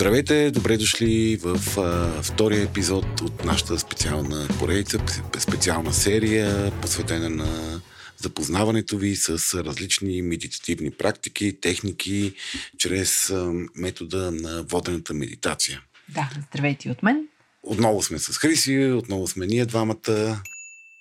Здравейте, добре дошли в а, втория епизод от нашата специална поредица, специална серия, посветена на запознаването ви с различни медитативни практики, техники, чрез а, метода на водената медитация. Да, здравейте от мен. Отново сме с Хриси, отново сме ние двамата.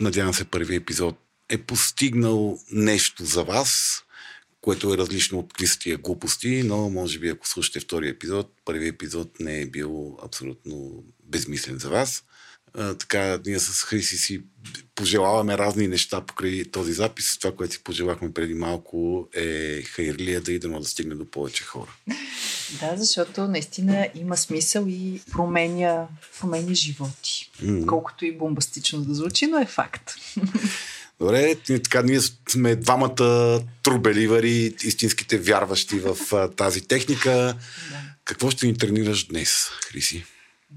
надявам се първи епизод е постигнал нещо за вас, което е различно от крисатия глупости, но може би ако слушате втори епизод, първи епизод не е бил абсолютно безмислен за вас. Така, ние с Хриси си пожелаваме разни неща покрай този запис. Това, което си пожелахме преди малко е Хайрлия да идем да стигне до повече хора. Да, защото наистина има смисъл и променя, променя животи. Mm-hmm. Колкото и бомбастично да звучи, но е факт. Добре, така ние сме двамата трубеливари, истинските вярващи в тази техника. Да. Какво ще ни тренираш днес, Хриси?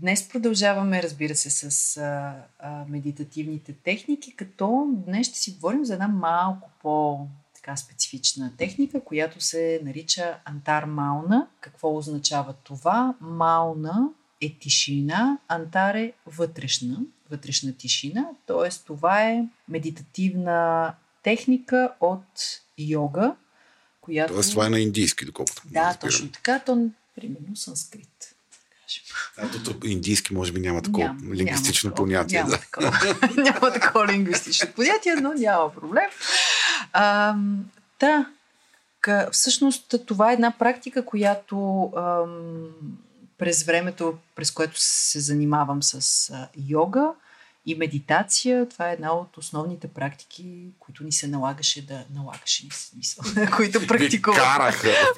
Днес продължаваме, разбира се, с а, а, медитативните техники, като днес ще си говорим за една малко по- така специфична техника, която се нарича Антар Мауна. Какво означава това? Мауна е тишина, Антар е вътрешна, вътрешна тишина, т.е. това е медитативна техника от йога, която... Тоест това е на индийски, доколкото. Да, точно така. То, примерно, санскрит кажем. Да, индийски може би няма такова няма, лингвистично няма понятие. Няма, да. такова, няма такова лингвистично понятие, но няма проблем. А, да, къ, всъщност това е една практика, която ам, през времето, през което се занимавам с а, йога, и медитация, това е една от основните практики, които ни се налагаше да налагаше ни смисъл, които практикуваме.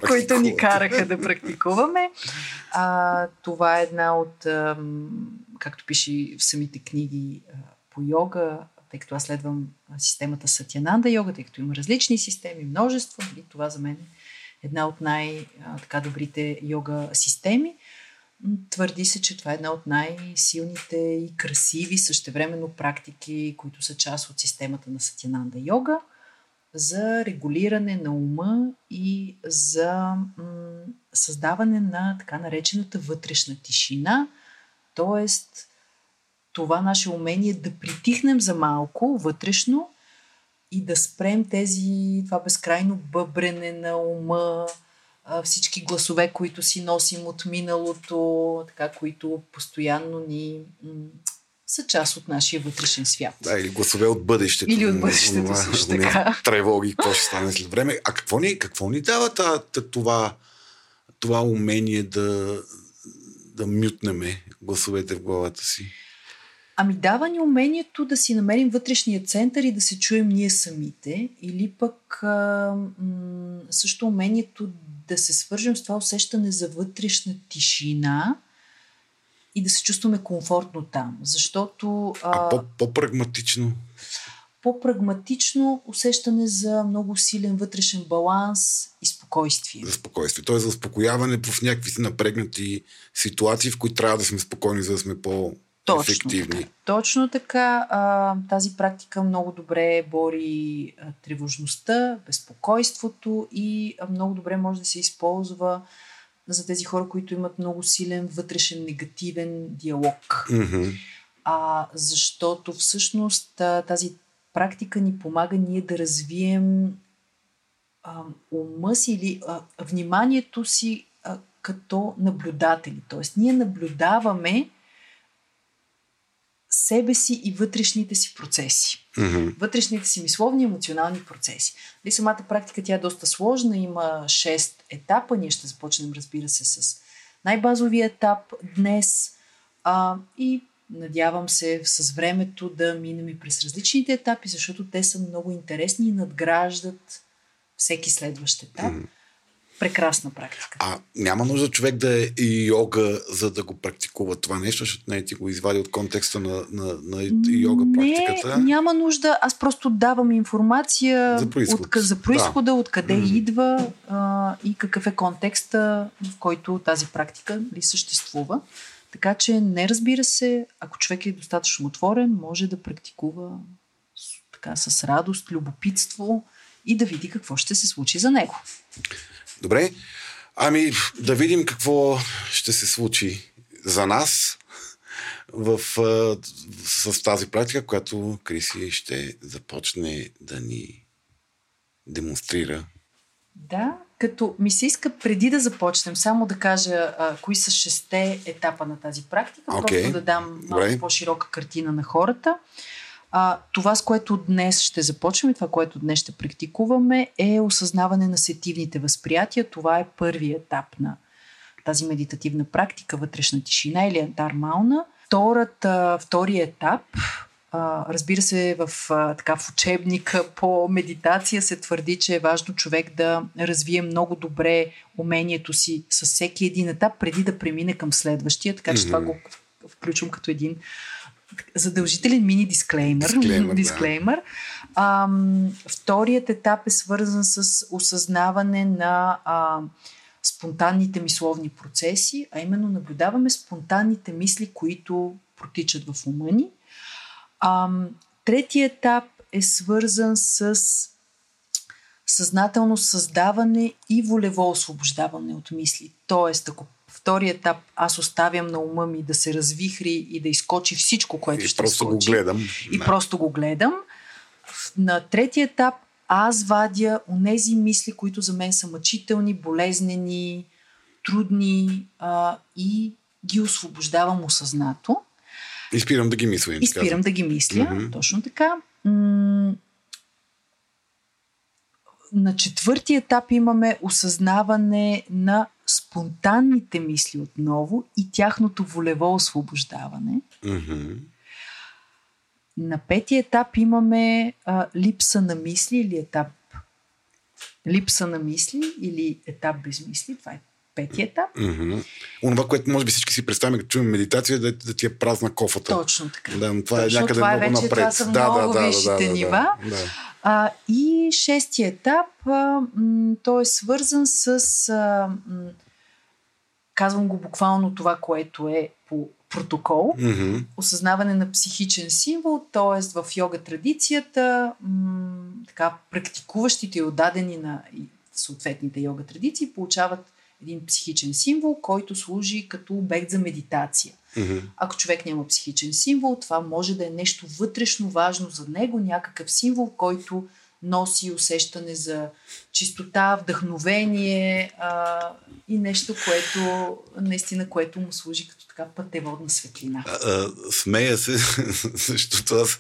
Които ни караха да практикуваме. А, това е една от, както пише в самите книги по йога, тъй като аз следвам системата Сатянанда йога, тъй като има различни системи, множество, нали, това за мен е една от най-добрите йога системи. Твърди се, че това е една от най-силните и красиви същевременно практики, които са част от системата на Сатянанда йога за регулиране на ума и за м- създаване на така наречената вътрешна тишина, т.е. това наше умение да притихнем за малко вътрешно и да спрем тези, това безкрайно бъбрене на ума, всички гласове, които си носим от миналото, така, които постоянно ни са част от нашия вътрешен свят. Да, или гласове от бъдещето. Или от бъдещето, това, също така. Тревоги, какво ще стане след време. А какво ни, какво ни дава това, това умение да, да мютнеме гласовете в главата си? Ами дава ни умението да си намерим вътрешния център и да се чуем ние самите, или пък а, м- също умението да се свържем с това усещане за вътрешна тишина и да се чувстваме комфортно там. Защото... А, а по-прагматично? По-прагматично усещане за много силен вътрешен баланс и спокойствие. За спокойствие. Тоест за успокояване в някакви напрегнати ситуации, в които трябва да сме спокойни, за да сме по- точно ефективни. Така. Точно така. А, тази практика много добре бори а, тревожността, безпокойството и а, много добре може да се използва за тези хора, които имат много силен вътрешен негативен диалог. Mm-hmm. А, защото всъщност а, тази практика ни помага ние да развием а, ума си или а, вниманието си а, като наблюдатели. Тоест, ние наблюдаваме себе си и вътрешните си процеси. Mm-hmm. Вътрешните си мисловни и емоционални процеси. Ли, самата практика тя е доста сложна, има 6 етапа. Ние ще започнем, разбира се, с най-базовия етап днес а, и надявам се с времето да минем и през различните етапи, защото те са много интересни и надграждат всеки следващ етап. Mm-hmm. Прекрасна практика. А няма нужда човек да е и йога, за да го практикува това нещо, защото не ти го извади от контекста на, на, на йога практиката. Не, няма нужда. Аз просто давам информация за, происход. от, за происхода, да. откъде mm-hmm. идва а, и какъв е контекста, в който тази практика ли съществува. Така че не разбира се, ако човек е достатъчно отворен, може да практикува така, с радост, любопитство и да види какво ще се случи за него. Добре. Ами да видим какво ще се случи за нас в, с тази практика, която Криси ще започне да ни демонстрира. Да, като ми се иска преди да започнем, само да кажа а, кои са шесте етапа на тази практика, okay. просто да дам малко по-широка картина на хората. А, това, с което днес ще започваме, това, което днес ще практикуваме, е осъзнаване на сетивните възприятия. Това е първият етап на тази медитативна практика, вътрешна тишина или антар мауна. Втората, втория етап, а, разбира се, в, а, така, в учебника по медитация се твърди, че е важно човек да развие много добре умението си с всеки един етап, преди да премине към следващия, така че mm-hmm. това го включвам като един задължителен мини дисклеймер. Дисклеймер. дисклеймер. Да. Вторият етап е свързан с осъзнаване на а, спонтанните мисловни процеси, а именно наблюдаваме спонтанните мисли, които протичат в ума ни. Третият етап е свързан с съзнателно създаване и волево освобождаване от мисли. Тоест, ако втория етап аз оставям на ума ми да се развихри и да изкочи всичко, което и ще просто изкочи. го гледам. И да. просто го гледам. На третия етап аз вадя онези мисли, които за мен са мъчителни, болезнени, трудни а, и ги освобождавам осъзнато. И спирам да ги мисля. И спирам да ги мисля, mm-hmm. точно така. М- на четвърти етап имаме осъзнаване на спонтанните мисли отново и тяхното волево освобождаване. Mm-hmm. На пети етап имаме а, липса на мисли или етап липса на мисли или етап без мисли. Това е пети етап. Mm-hmm. Онова, което може би всички си представяме, като чуем медитация, да, да ти е празна кофата. Точно така. Да, това е Точно, е някъде това е много вече, напред. Това са да, много да, да, да, да, нива. Да, да. А, и шестия етап, а, м, той е свързан с, а, м, казвам го буквално това, което е по протокол, Mm-hmm. осъзнаване на психичен символ, т.е. в йога традицията, м, така, практикуващите и отдадени на съответните йога традиции получават един психичен символ, който служи като обект за медитация. Mm-hmm. Ако човек няма психичен символ, това може да е нещо вътрешно важно за него, някакъв символ, който носи усещане за чистота, вдъхновение а, и нещо, което наистина, което му служи като така пътеводна светлина. А, а, смея се, защото аз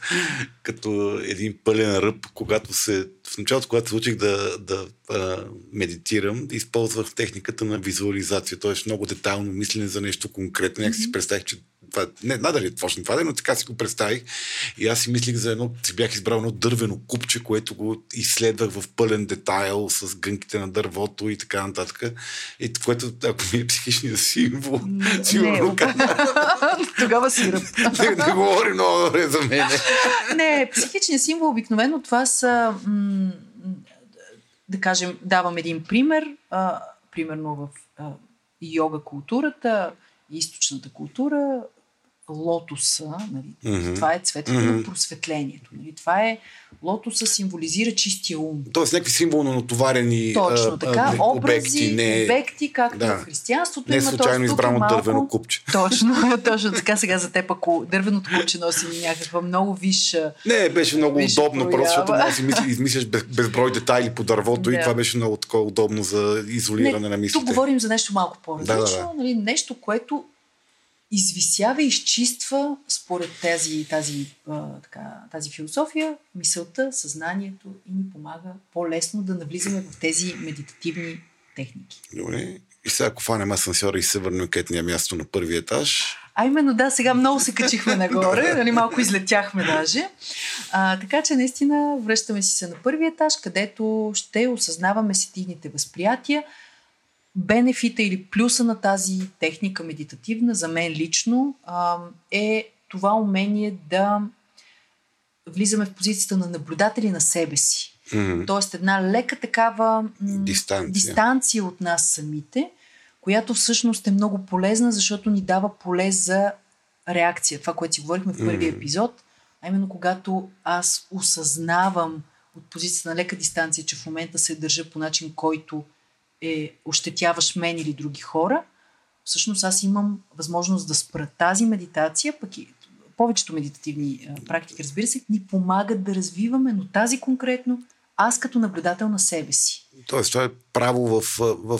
като един пълен ръб, когато се, в началото, когато се учих да, да а, медитирам, използвах техниката на визуализация, т.е. много детайлно мислене за нещо конкретно. Някак си представих, че това, не надали е точно това, но така си го представих. И аз си мислих за едно, си бях избрал едно дървено купче, което го изследвах в пълен детайл с гънките на дървото и така нататък. И което, ако ми е психичният символ, сигурно Тогава си ръб. не, не говори много добре за мен. не, психичният символ обикновено това са м- да кажем, давам един пример. А, примерно в а, йога културата, източната култура, лотоса, нали? Мгм. това е цветът на Мгм. просветлението. Нали? Това е лотоса символизира чистия ум. Тоест някакви символно натоварени Точно така, а, образи, обекти, не, обекти, както да. в християнството не има случайно избрано е малко- дървено купче. Точно, точно така сега за теб, ако дървеното купче носи някаква много висша Не, беше много удобно, проява. просто защото може да си мисли, измисляш без, безброй детайли по дървото и Да. това беше много такова удобно за изолиране на мислите. Тук говорим за нещо малко по-различно, Да, да, да. Нали, нещо, което извисява и изчиства според тази, тази, а, така, тази философия мисълта, съзнанието и ни помага по-лесно да навлизаме в тези медитативни техники. Добре. И сега, ако фанем асансьора и се върнем където място на първи етаж, А именно, да, сега много се качихме нагоре, нали, малко излетяхме даже. А, така че, наистина, връщаме си се на първи етаж, където ще осъзнаваме сетивните възприятия. Бенефита или плюса на тази техника медитативна, за мен лично, е това умение да влизаме в позицията на наблюдатели на себе си. Мгм. Тоест една лека такава м, Дистанция. дистанция от нас самите, която всъщност е много полезна, защото ни дава поле за реакция. Това, което си говорихме в първия Мгм. епизод, а именно когато аз осъзнавам от позицията на лека дистанция, че в момента се държа по начин, който е ощетяваш мен или други хора, всъщност аз имам възможност да спра тази медитация, пък и повечето медитативни а, практики, разбира се, ни помагат да развиваме, но тази конкретно аз като наблюдател на себе си. Тоест, това е право в, в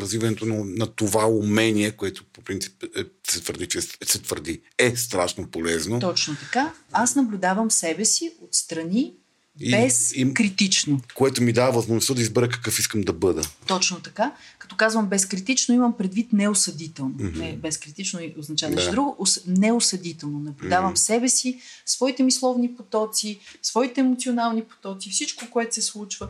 развиването на, на това умение, което по принцип е, се твърди, че се твърди е страшно полезно. Точно така. Аз наблюдавам себе си отстрани, И- без и- критично. Което ми дава възможността да избера какъв искам да бъда. Точно така. Като казвам безкритично, имам предвид неосъдително. Не, безкритично означава нещо Да. друго. Ос- неосъдително. Наблюдавам себе си, своите мисловни потоци, своите емоционални потоци, всичко, което се случва.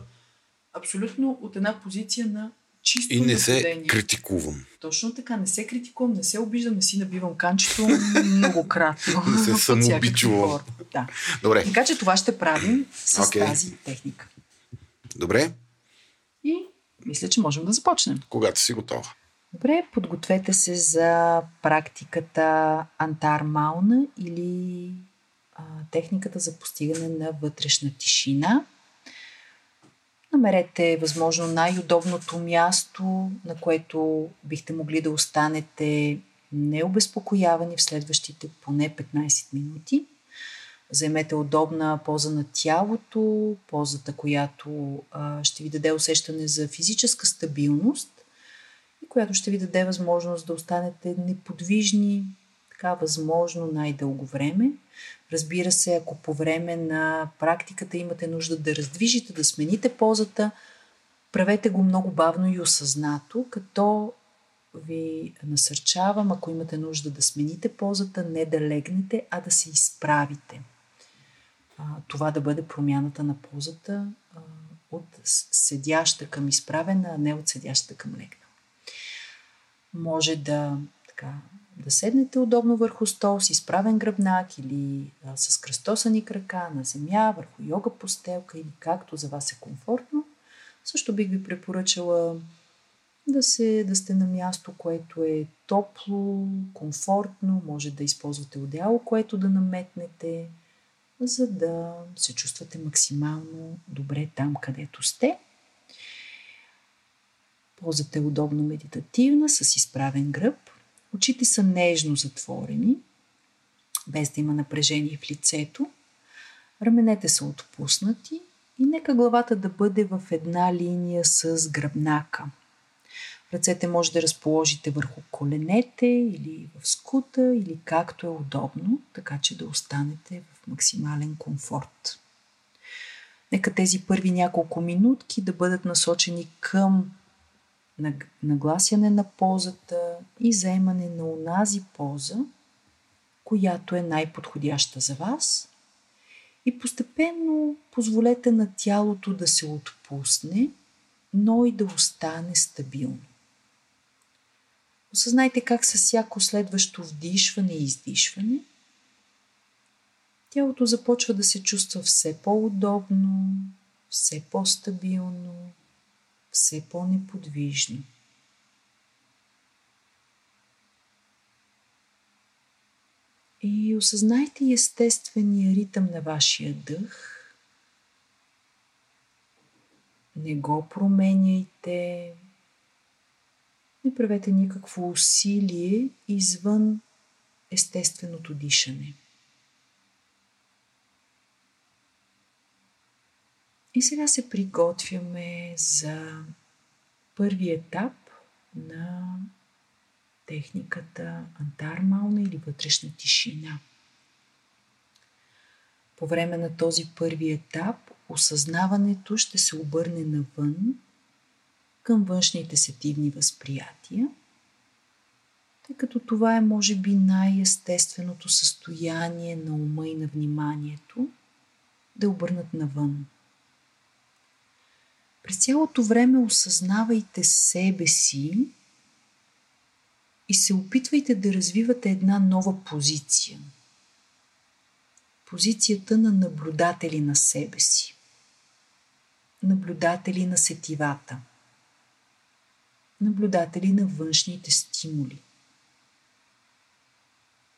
Абсолютно от една позиция на чисто И не се наблюдение. критикувам. Точно така. Не се критикувам, не се обиждам, не си набивам канчето многократно. Не се самообичувам. Да. Добре, Така че това ще правим с Окей. тази техника. добре. И мисля, че можем да започнем. Когато си готова. Добре, подгответе се за практиката Антар Мауна или а, техниката за постигане на вътрешна тишина. Намерете възможно най-удобното място, на което бихте могли да останете необезпокоявани в следващите поне 15 минути. Заемете удобна поза на тялото, позата, която а, ще ви даде усещане за физическа стабилност и която ще ви даде възможност да останете неподвижни, така възможно най-дълго време. Разбира се, ако по време на практиката имате нужда да раздвижите, да смените позата, правете го много бавно и осъзнато, като ви насърчавам, ако имате нужда да смените позата, не да легнете, а да се изправите. Това да бъде промяната на позата от седяща към изправена, а не от седяща към легна. Може да, така, да седнете удобно върху стол с изправен гръбнак или а, с кръстосани крака на земя, върху йога постелка или както за вас е комфортно. Също бих ви препоръчала да, се, да сте на място, което е топло, комфортно, може да използвате одеяло, което да наметнете, за да се чувствате максимално добре там, където сте. Позата е удобно медитативна, с изправен гръб. Очите са нежно затворени, без да има напрежение в лицето. Раменете са отпуснати и нека главата да бъде в една линия с гръбнака. Ръцете може да разположите върху коленете или в скута, или както е удобно, така че да останете в максимален комфорт. Нека тези първи няколко минутки да бъдат насочени към нагласяне на позата и заемане на онази поза, която е най-подходяща за вас. И постепенно позволете на тялото да се отпусне, но и да остане стабилно. Осъзнайте как със всяко следващо вдишване и издишване тялото започва да се чувства все по-удобно, все по-стабилно, все по-неподвижно. И осъзнайте естествения ритъм на вашия дъх. Не го променяйте. Не правете никакво усилие извън естественото дишане. И сега се приготвяме за първи етап на техниката антармална или вътрешна тишина. По време на този първи етап осъзнаването ще се обърне навън към външните сетивни възприятия, тъй като това е може би най-естественото състояние на ума и на вниманието да обърнат навън. През цялото време осъзнавайте себе си и се опитвайте да развивате една нова позиция. Позицията на наблюдатели на себе си. Наблюдатели на сетивата. Наблюдатели на външните стимули.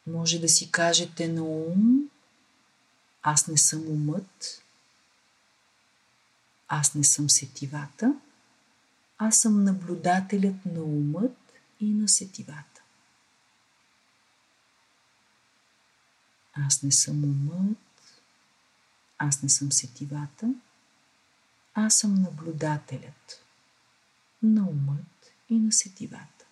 Може да си кажете на ум, аз не съм умът, аз не съм сетивата, аз съм наблюдателят на умът и на сетивата. Аз не съм умът, аз не съм сетивата, аз съм наблюдателят на умът и на сетивата.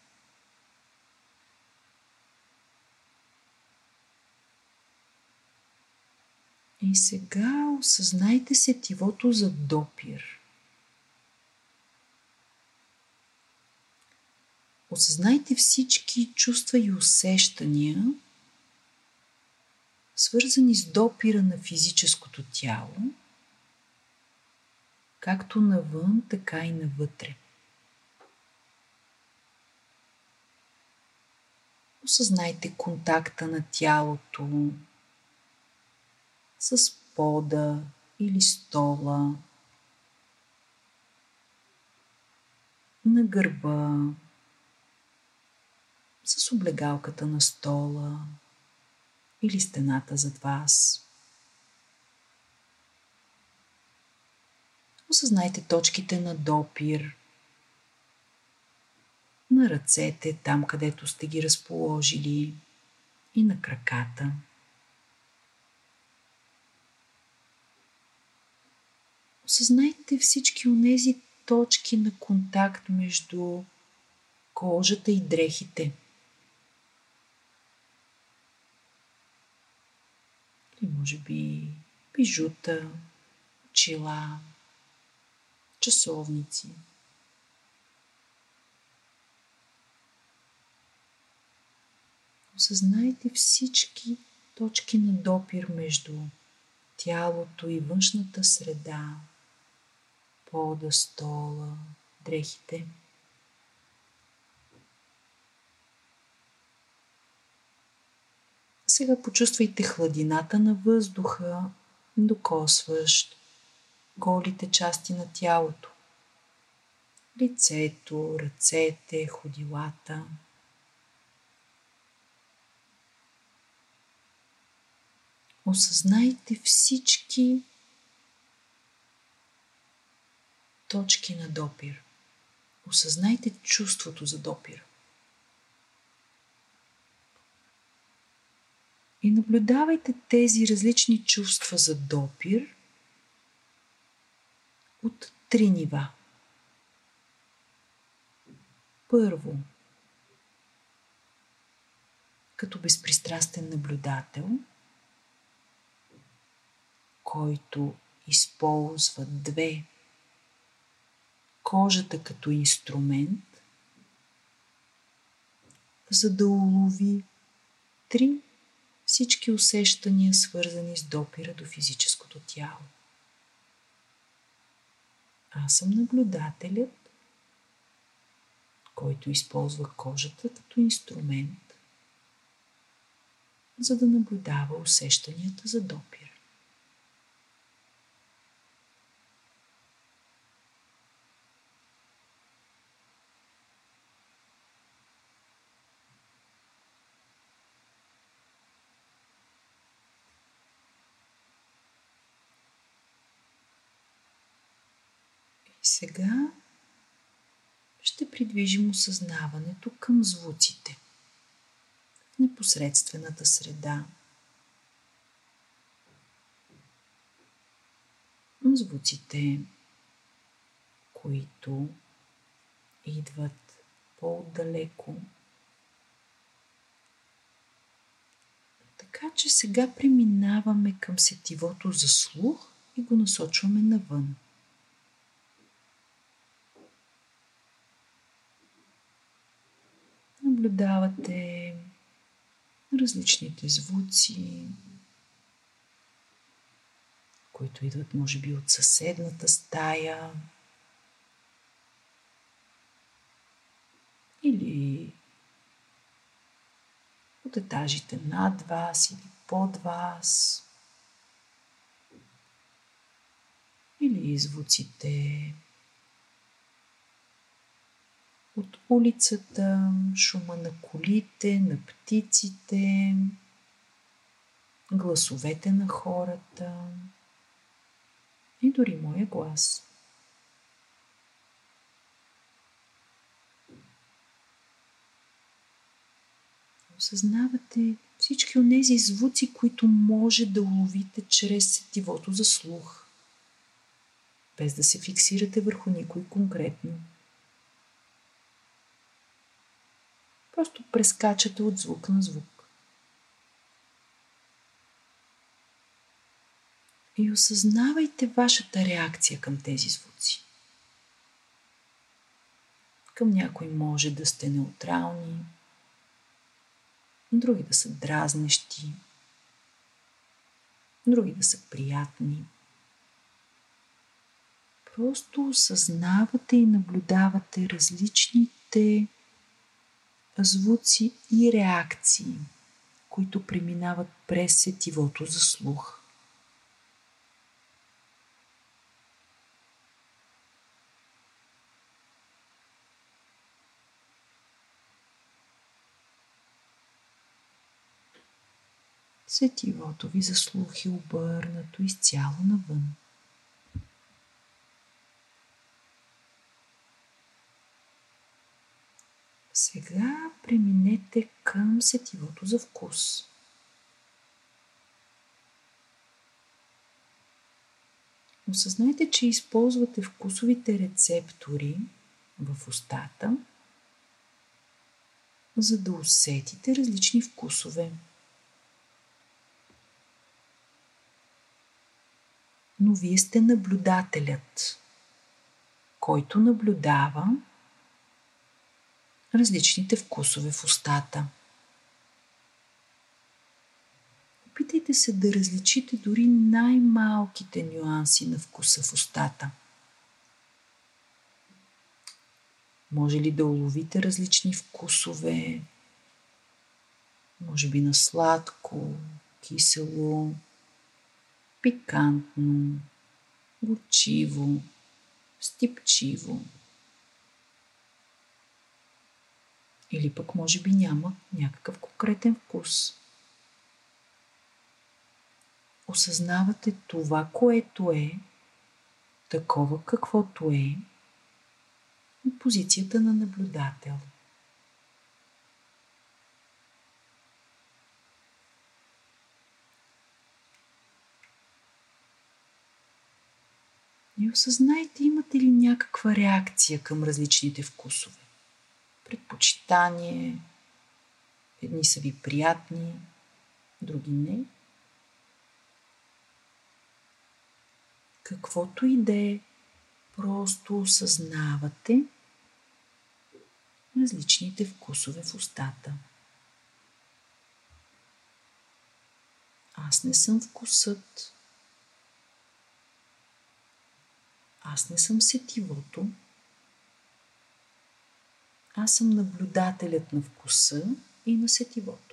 И сега осъзнайте сетивото за допир. Осъзнайте всички чувства и усещания, свързани с допира на физическото тяло, както навън, така и навътре. Осъзнайте контакта на тялото с пода или стола, на гърба, с облегалката на стола или стената зад вас. Осъзнайте точките на допир на ръцете, там където сте ги разположили и на краката. Осъзнайте всички онези точки на контакт между кожата и дрехите. Или може би бижута, очила, часовници. Осъзнайте всички точки на допир между тялото и външната среда, пода, стола, дрехите. Сега почувствайте хладината на въздуха, докосващ голите части на тялото. Лицето, ръцете, ходилата. Осъзнайте всички точки на допир. Осъзнайте чувството за допир. И наблюдавайте тези различни чувства за допир от три нива. Първо, като безпристрастен наблюдател, който използва две кожата като инструмент, за да улови три всички усещания, свързани с допира до физическото тяло. Аз съм наблюдателят, който използва кожата като инструмент, за да наблюдава усещанията за допир. Сега ще придвижим осъзнаването към звуците в непосредствената среда. Звуците, които идват по-далеко. Така че сега преминаваме към сетивото за слух и го насочваме навън. Наблюдавате различните звуци, които идват, може би, от съседната стая или от етажите над вас или под вас или звуците от улицата, шума на колите, на птиците, гласовете на хората и дори моя глас. Осъзнавате всички от тези звуци, които може да уловите чрез сетивото за слух, без да се фиксирате върху никой конкретно. Просто прескачате от звук на звук. И осъзнавайте вашата реакция към тези звуци. Към някой може да сте неутрални, други да са дразнещи, други да са приятни. Просто осъзнавате и наблюдавате различните звуци и реакции, които преминават през сетивото за слух. Сетивото ви за слух е обърнато изцяло навън. Сега преминете към сетивото за вкус. Осъзнайте, че използвате вкусовите рецептори в устата, за да усетите различни вкусове. Но вие сте наблюдателят, който наблюдава различните вкусове в устата. Опитайте се да различите дори най-малките нюанси на вкуса в устата. Може ли да уловите различни вкусове? Може би на сладко, кисело, пикантно, горчиво, стипчиво. Или пък може би няма някакъв конкретен вкус. Осъзнавате това, което е, такова каквото е, от позицията на наблюдател. И осъзнайте, имате ли някаква реакция към различните вкусове предпочитание. Едни са ви приятни, други не. Каквото и да е, просто осъзнавате различните вкусове в устата. Аз не съм вкусът. Аз не съм сетивото. Аз съм наблюдателят на вкуса и на сетивото.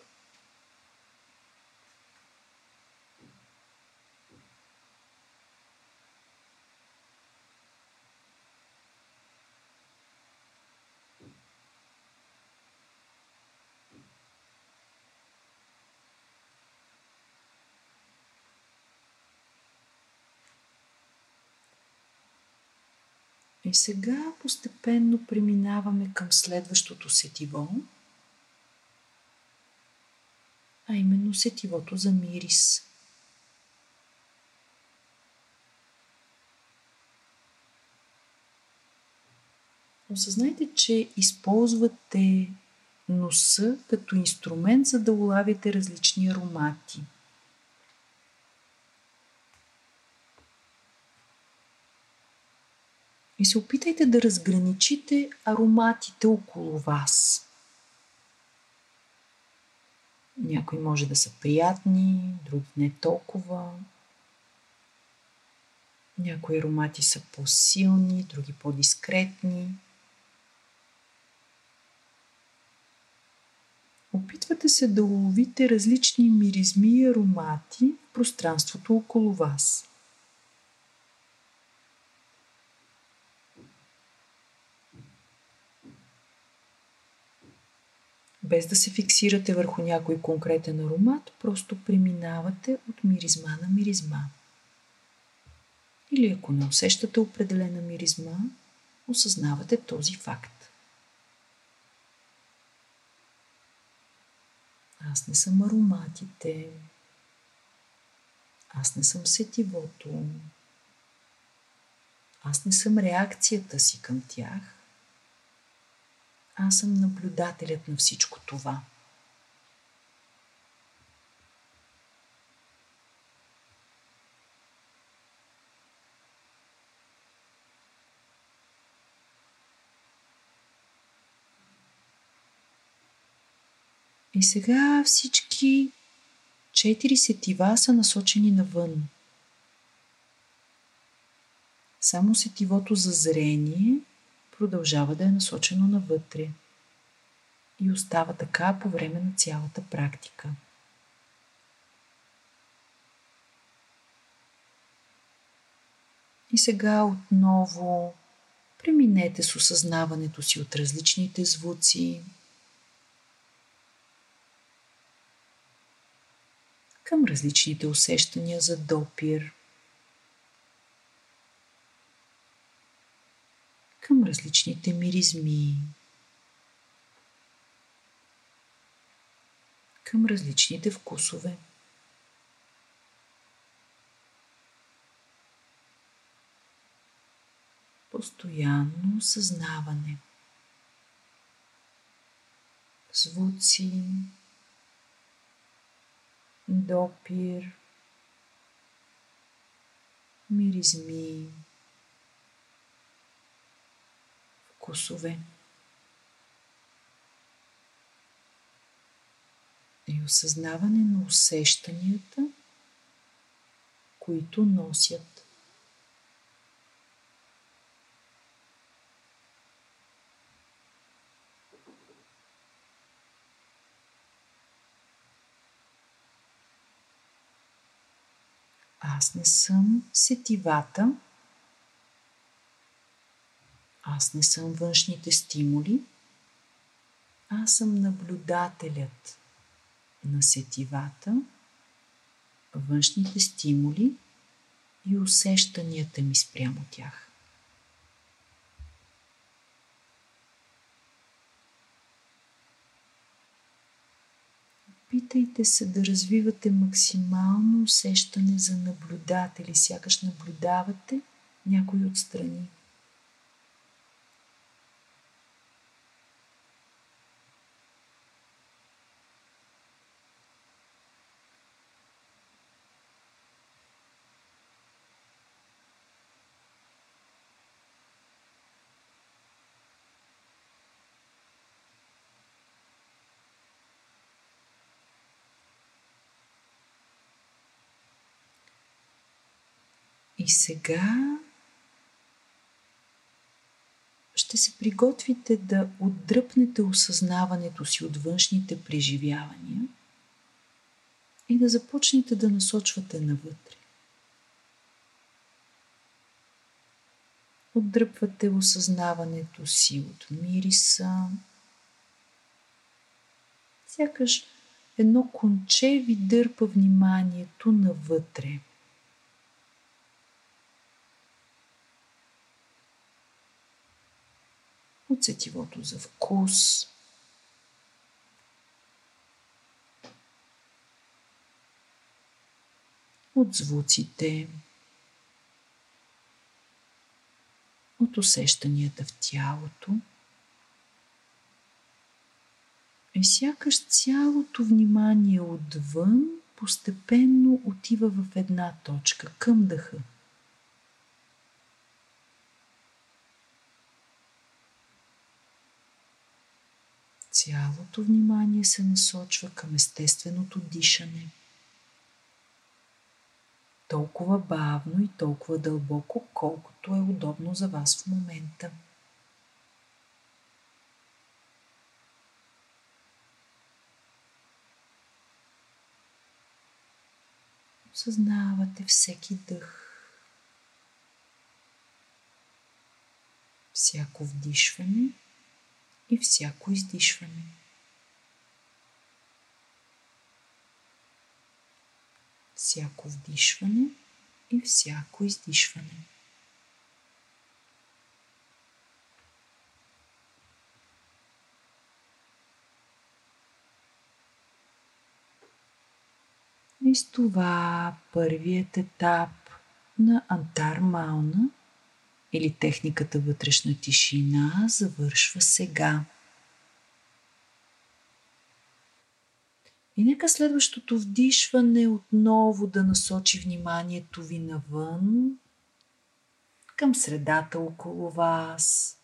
И сега постепенно преминаваме към следващото сетиво, а именно сетивото за мирис. Осъзнайте, че използвате носа като инструмент, за да улавите различни аромати – И се опитайте да разграничите ароматите около вас. Някои може да са приятни, други не толкова. Някои аромати са по-силни, други по-дискретни. Опитвате се да уловите различни миризми и аромати в пространството около вас. Без да се фиксирате върху някой конкретен аромат, просто преминавате от миризма на миризма. Или ако не усещате определена миризма, осъзнавате този факт. Аз не съм ароматите. Аз не съм сетивото. Аз не съм реакцията си към тях. Аз съм наблюдателят на всичко това. И сега всички четири сетива са насочени навън. Само сетивото за зрение продължава да е насочено навътре и остава така по време на цялата практика. И сега отново преминете с осъзнаването си от различните звуци към различните усещания за допир, към различните миризми, към различните вкусове. Постоянно съзнаване. Звуци, допир, миризми, вкусове. И осъзнаване на усещанията, които носят Аз не съм сетивата. Аз не съм външните стимули. Аз съм наблюдателят на сетивата, външните стимули и усещанията ми спрямо тях. Опитайте се да развивате максимално усещане за наблюдатели, сякаш наблюдавате някой отстрани. И сега ще се приготвите да отдръпнете осъзнаването си от външните преживявания и да започнете да насочвате навътре. Отдръпвате осъзнаването си от мириса, сякаш едно конче ви дърпа вниманието навътре – от сетивото за вкус, от звуците, от усещанията в тялото. И сякаш цялото внимание отвън постепенно отива в една точка към дъха. цялото внимание се насочва към естественото дишане. Толкова бавно и толкова дълбоко, колкото е удобно за вас в момента. Осъзнавате всеки дъх. Всяко вдишване – и всяко издишване. Всяко вдишване и всяко издишване. И с това първият етап на Антар Мауна или техниката вътрешна тишина завършва сега. И нека следващото вдишване отново да насочи вниманието ви навън, към средата около вас,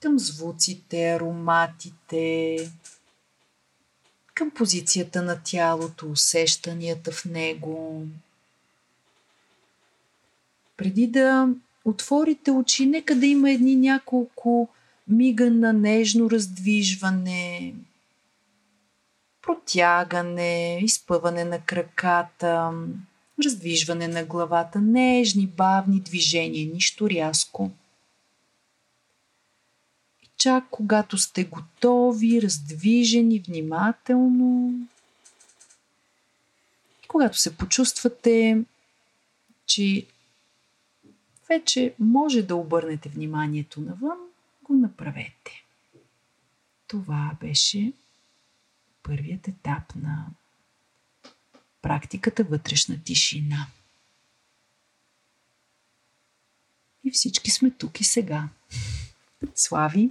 към звуците, ароматите, към позицията на тялото, усещанията в него. Преди да отворите очи, нека да има едни няколко мига на нежно раздвижване, протягане, изпъване на краката, раздвижване на главата, нежни, бавни движения, нищо рязко. И чак когато сте готови, раздвижени, внимателно, когато се почувствате, че вече може да обърнете вниманието навън, го направете. Това беше първият етап на практиката вътрешна тишина. И всички сме тук и сега. Слави,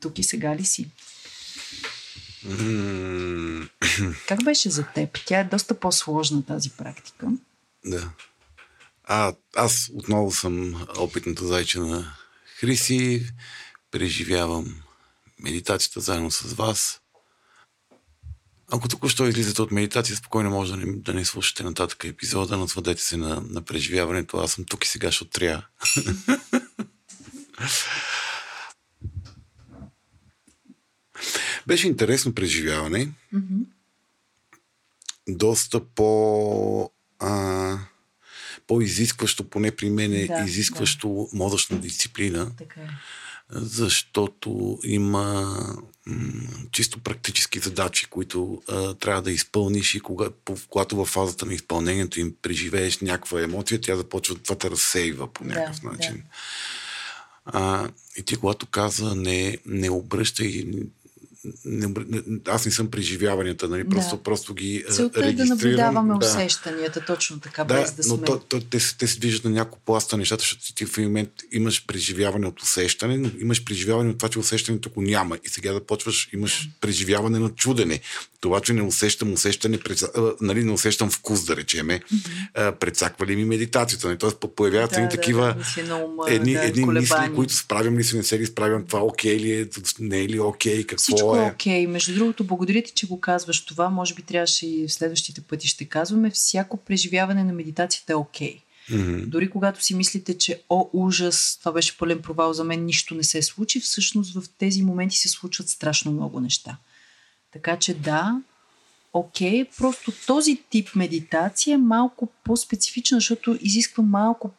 тук и сега ли си? Как беше за теб? Тя е доста по-сложна тази практика. Да. А, аз отново съм опитната зайче на Хриси. Преживявам медитацията заедно с вас. Ако току-що излизате от медитация, спокойно може да не, да не слушате нататък епизода, насладете се на, на преживяването. Аз съм тук и сега, защото трябва. Беше интересно преживяване. Mm-hmm. Доста по... А, по-изискващо, поне при мен е Да, изискващо мозъчна дисциплина, Така е. защото има м, чисто практически задачи, които а, трябва да изпълниш и кога, по, когато в фазата на изпълнението им преживееш някаква емоция, тя започва, това те разсейва по някакъв Да, начин. А, и ти, когато каза не, не обръщай, не, аз не съм преживяванията, нали? Просто, Да. просто ги а, Целта е да регистрирам. наблюдаваме Да. усещанията, точно така, Да, без да но сме... то, то, те, се- те се движат на няколко пласта нещата, защото ти в един момент имаш преживяване от усещане, но имаш преживяване от това, че усещането го няма. И сега да почваш, имаш Да. преживяване на чудене. Това, че не усещам усещане, нали, не усещам вкус, да речеме, прецаква ли ми медитацията. Нали? Тоест по- появяват се едни такива на ума, едни, да, едни мисли, които справям ли се, не се ли справям, това окей ли е, не е ли окей, какво Всичко е е. окей. Между другото, благодаря ти, че го казваш това. Може би трябваше и в следващите пъти ще казваме. Всяко преживяване на медитацията е окей. Мгм. Дори когато си мислите, че о, ужас, това беше пълен провал за мен, нищо не се случи, всъщност в тези моменти се случват страшно много неща. Така че да, окей, просто този тип медитация е малко по-специфична, защото изисква малко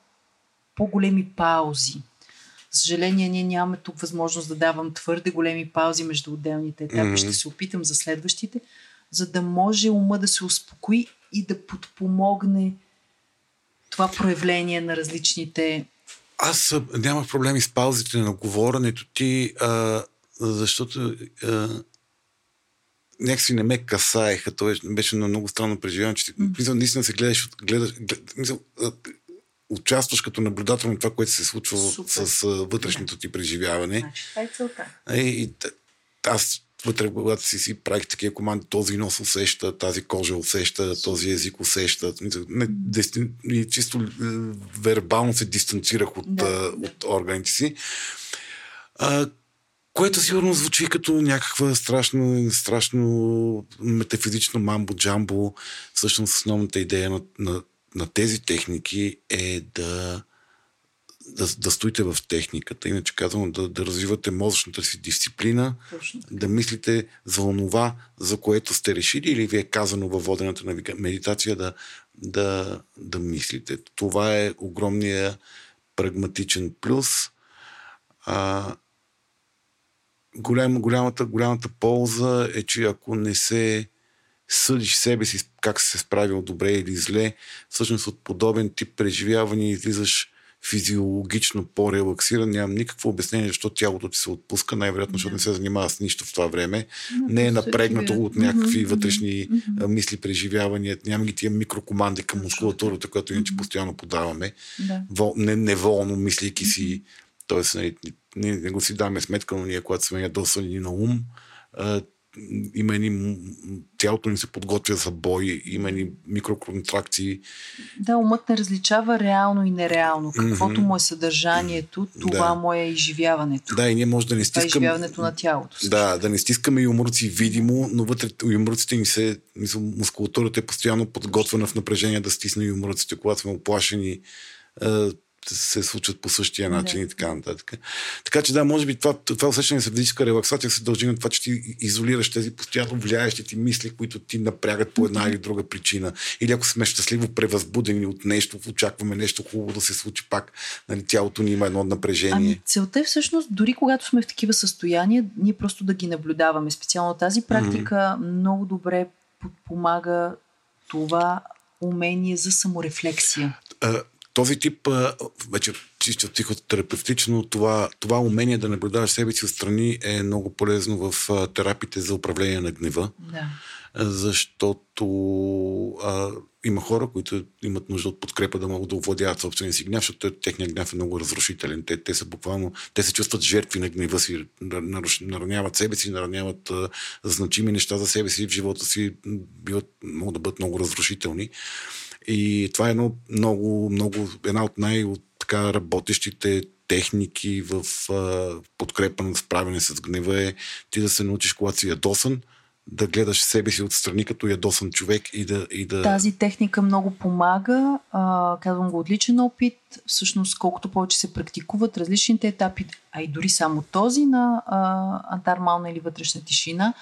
по-големи паузи. За съжаление, ние нямаме тук възможност да давам твърде големи паузи между отделните етапи. Мгм. Ще се опитам за следващите, за да може ума да се успокои и да подпомогне това проявление на различните. Аз нямах проблеми с паузите на говоренето ти, а, защото а, някакси не ме касаеха. То беше- беше на много странно преживяване, че мисля, наистина се гледаш, гледаш глед, мисля, а, участваш като наблюдател на това, което се случва Супер. с а, вътрешното ти преживяване. Значи, това е целта. И, и аз вътре, когато си си правих такива команди, този нос усеща, тази кожа усеща, този език усеща. Не, дести, и чисто е, вербално се дистанцирах от, Да, а, да. от органите си. А, което сигурно звучи като някаква страшно, страшно метафизично мамбо-джамбо. Всъщност основната идея на, на, на тези техники е да да, да стоите в техниката, иначе казвам да, да развивате мозъчната си дисциплина, Точно. да мислите за онова, за което сте решили или ви е казано във водената на медитация да, да, да мислите. Това е огромния прагматичен плюс. А, голям, голямата, голямата полза е, че ако не се съдиш себе си как се справил добре или зле, всъщност от подобен тип преживяване излизаш физиологично по-релаксиран, нямам никакво обяснение, защо тялото ти се отпуска, най-вероятно, защото не се занимава с нищо в това време, не е напрегнато от някакви вътрешни мисли, преживявания, няма ги тия микрокоманди към мускулатурата, която иначе постоянно подаваме, Да. не, неволно мислейки си, т.е. не, не, не го си даваме сметка, но ние, когато сме ядосани на ум, а, има едни, тялото ни се подготвя за бой, има едни микроконтракции. Да, умът не различава реално и нереално. Каквото му е съдържанието, това Да. му е изживяването. Да, и ние може да не Това е стискаме... изживяването на тялото. Да, да не стискаме юмруци видимо, но вътре юмруците ни се, мускулатурата е постоянно подготвена в напрежение да стисне юмруците, когато сме оплашени, се случват по същия начин Да. и така нататък. Така че да, може би това, това усещане за физическа релаксация се дължи на това, че ти изолираш тези постоянно влияещи ти мисли, които ти напрягат по една или друга причина. Или ако сме щастливо превъзбудени от нещо, очакваме нещо хубаво да се случи пак, нали, тялото ни има едно напрежение. Ами целта е всъщност, дори когато сме в такива състояния, ние просто да ги наблюдаваме. Специално тази практика mm-hmm. много добре подпомага това умение за саморефлексия. А, този тип, вече чисто психотерапевтично, това, това умение да наблюдаваш себе си отстрани е много полезно в терапиите за управление на гнева, Да. защото а, има хора, които имат нужда от подкрепа да могат да овладяват собствения си гняв, защото техният гняв е много разрушителен. Те, те са буквално, те се чувстват жертви на гнева си, нараняват себе си, нараняват а, значими неща за себе си в живота си, биват, могат да бъдат много разрушителни. И това е едно много, много, една от най- от така работещите техники в а, подкрепа на справяне с гнева е ти да се научиш, когато си ядосан, да гледаш себе си отстрани като ядосан човек и да... И да... Тази техника много помага. А, казвам го от личен опит. Всъщност, колкото повече се практикуват различните етапи, а и дори само този на а, антармална или вътрешна тишина,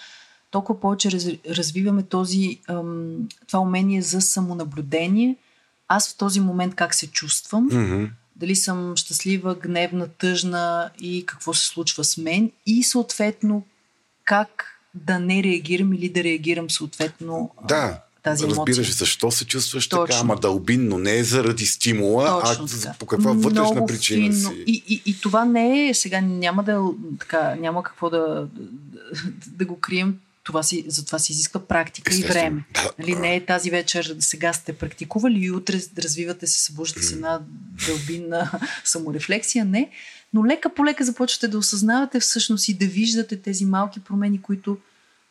толкова повече раз, развиваме този, ам, това умение за самонаблюдение. Аз в този момент как се чувствам, Mm-hmm. дали съм щастлива, гневна, тъжна и какво се случва с мен и съответно как да не реагирам или да реагирам съответно Да, тази разбираш емоция. защо се чувстваш Точно. така, ама дълбинно, не е заради стимула, Точно а така. по каква вътрешна Много причина финно. си. И, и, и това не е, сега няма да, така, няма какво да, да, да го крием, това си, за това се изисква практика и време. Да. Нали, не е тази вечер, сега сте практикували и утре развивате се, събуждате се една дълбинна саморефлексия, не. Но лека по лека започвате да осъзнавате всъщност и да виждате тези малки промени, които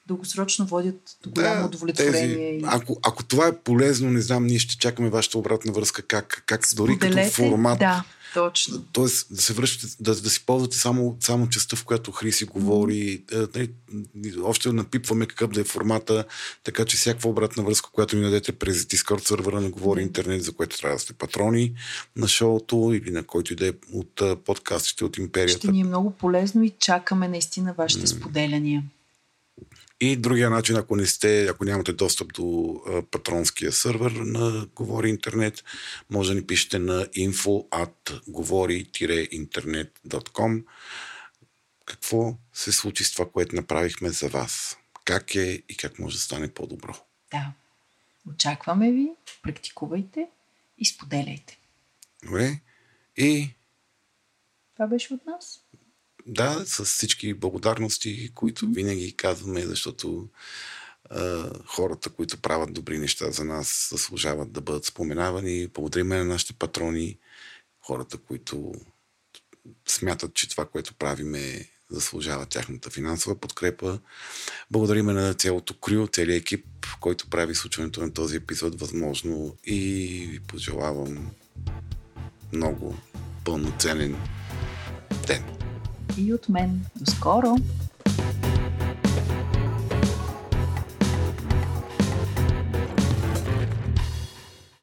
дългосрочно водят до голямо удовлетворение. тези, ако, ако това е полезно, не знам, ние ще чакаме вашата обратна връзка, как, как дори като Споделете. формат. Да, точно. Тоест да се връщате, да, да си ползвате само, само частта, в която Хриси говори. Mm-hmm. Още напипваме какъв да е формата, така че всякаква обратна връзка, която ни дадете през Discord сервера на Говори Интернет, за което трябва да сте патрони на шоуто или на който и да е от подкастите от Империята. Ще ни е много полезно и чакаме наистина вашите М. споделяния. И другия начин, ако не сте, ако нямате достъп до а, патронския сървър на Говори Интернет, може да ни пишете на info at говори-интернет.com какво се случи с това, което направихме за вас. Как е и как може да стане по-добро. Да. Очакваме ви, практикувайте и споделяйте. Добре? И Това беше от нас. Да, с всички благодарности, които винаги казваме, защото а, хората, които правят добри неща за нас, заслужават да бъдат споменавани. Благодариме на нашите патрони, хората, които смятат, че това, което правиме, заслужава тяхната финансова подкрепа. Благодариме на цялото крю, целият екип, който прави случването на този епизод възможно и ви пожелавам много пълноценен ден. И от мен. До скоро!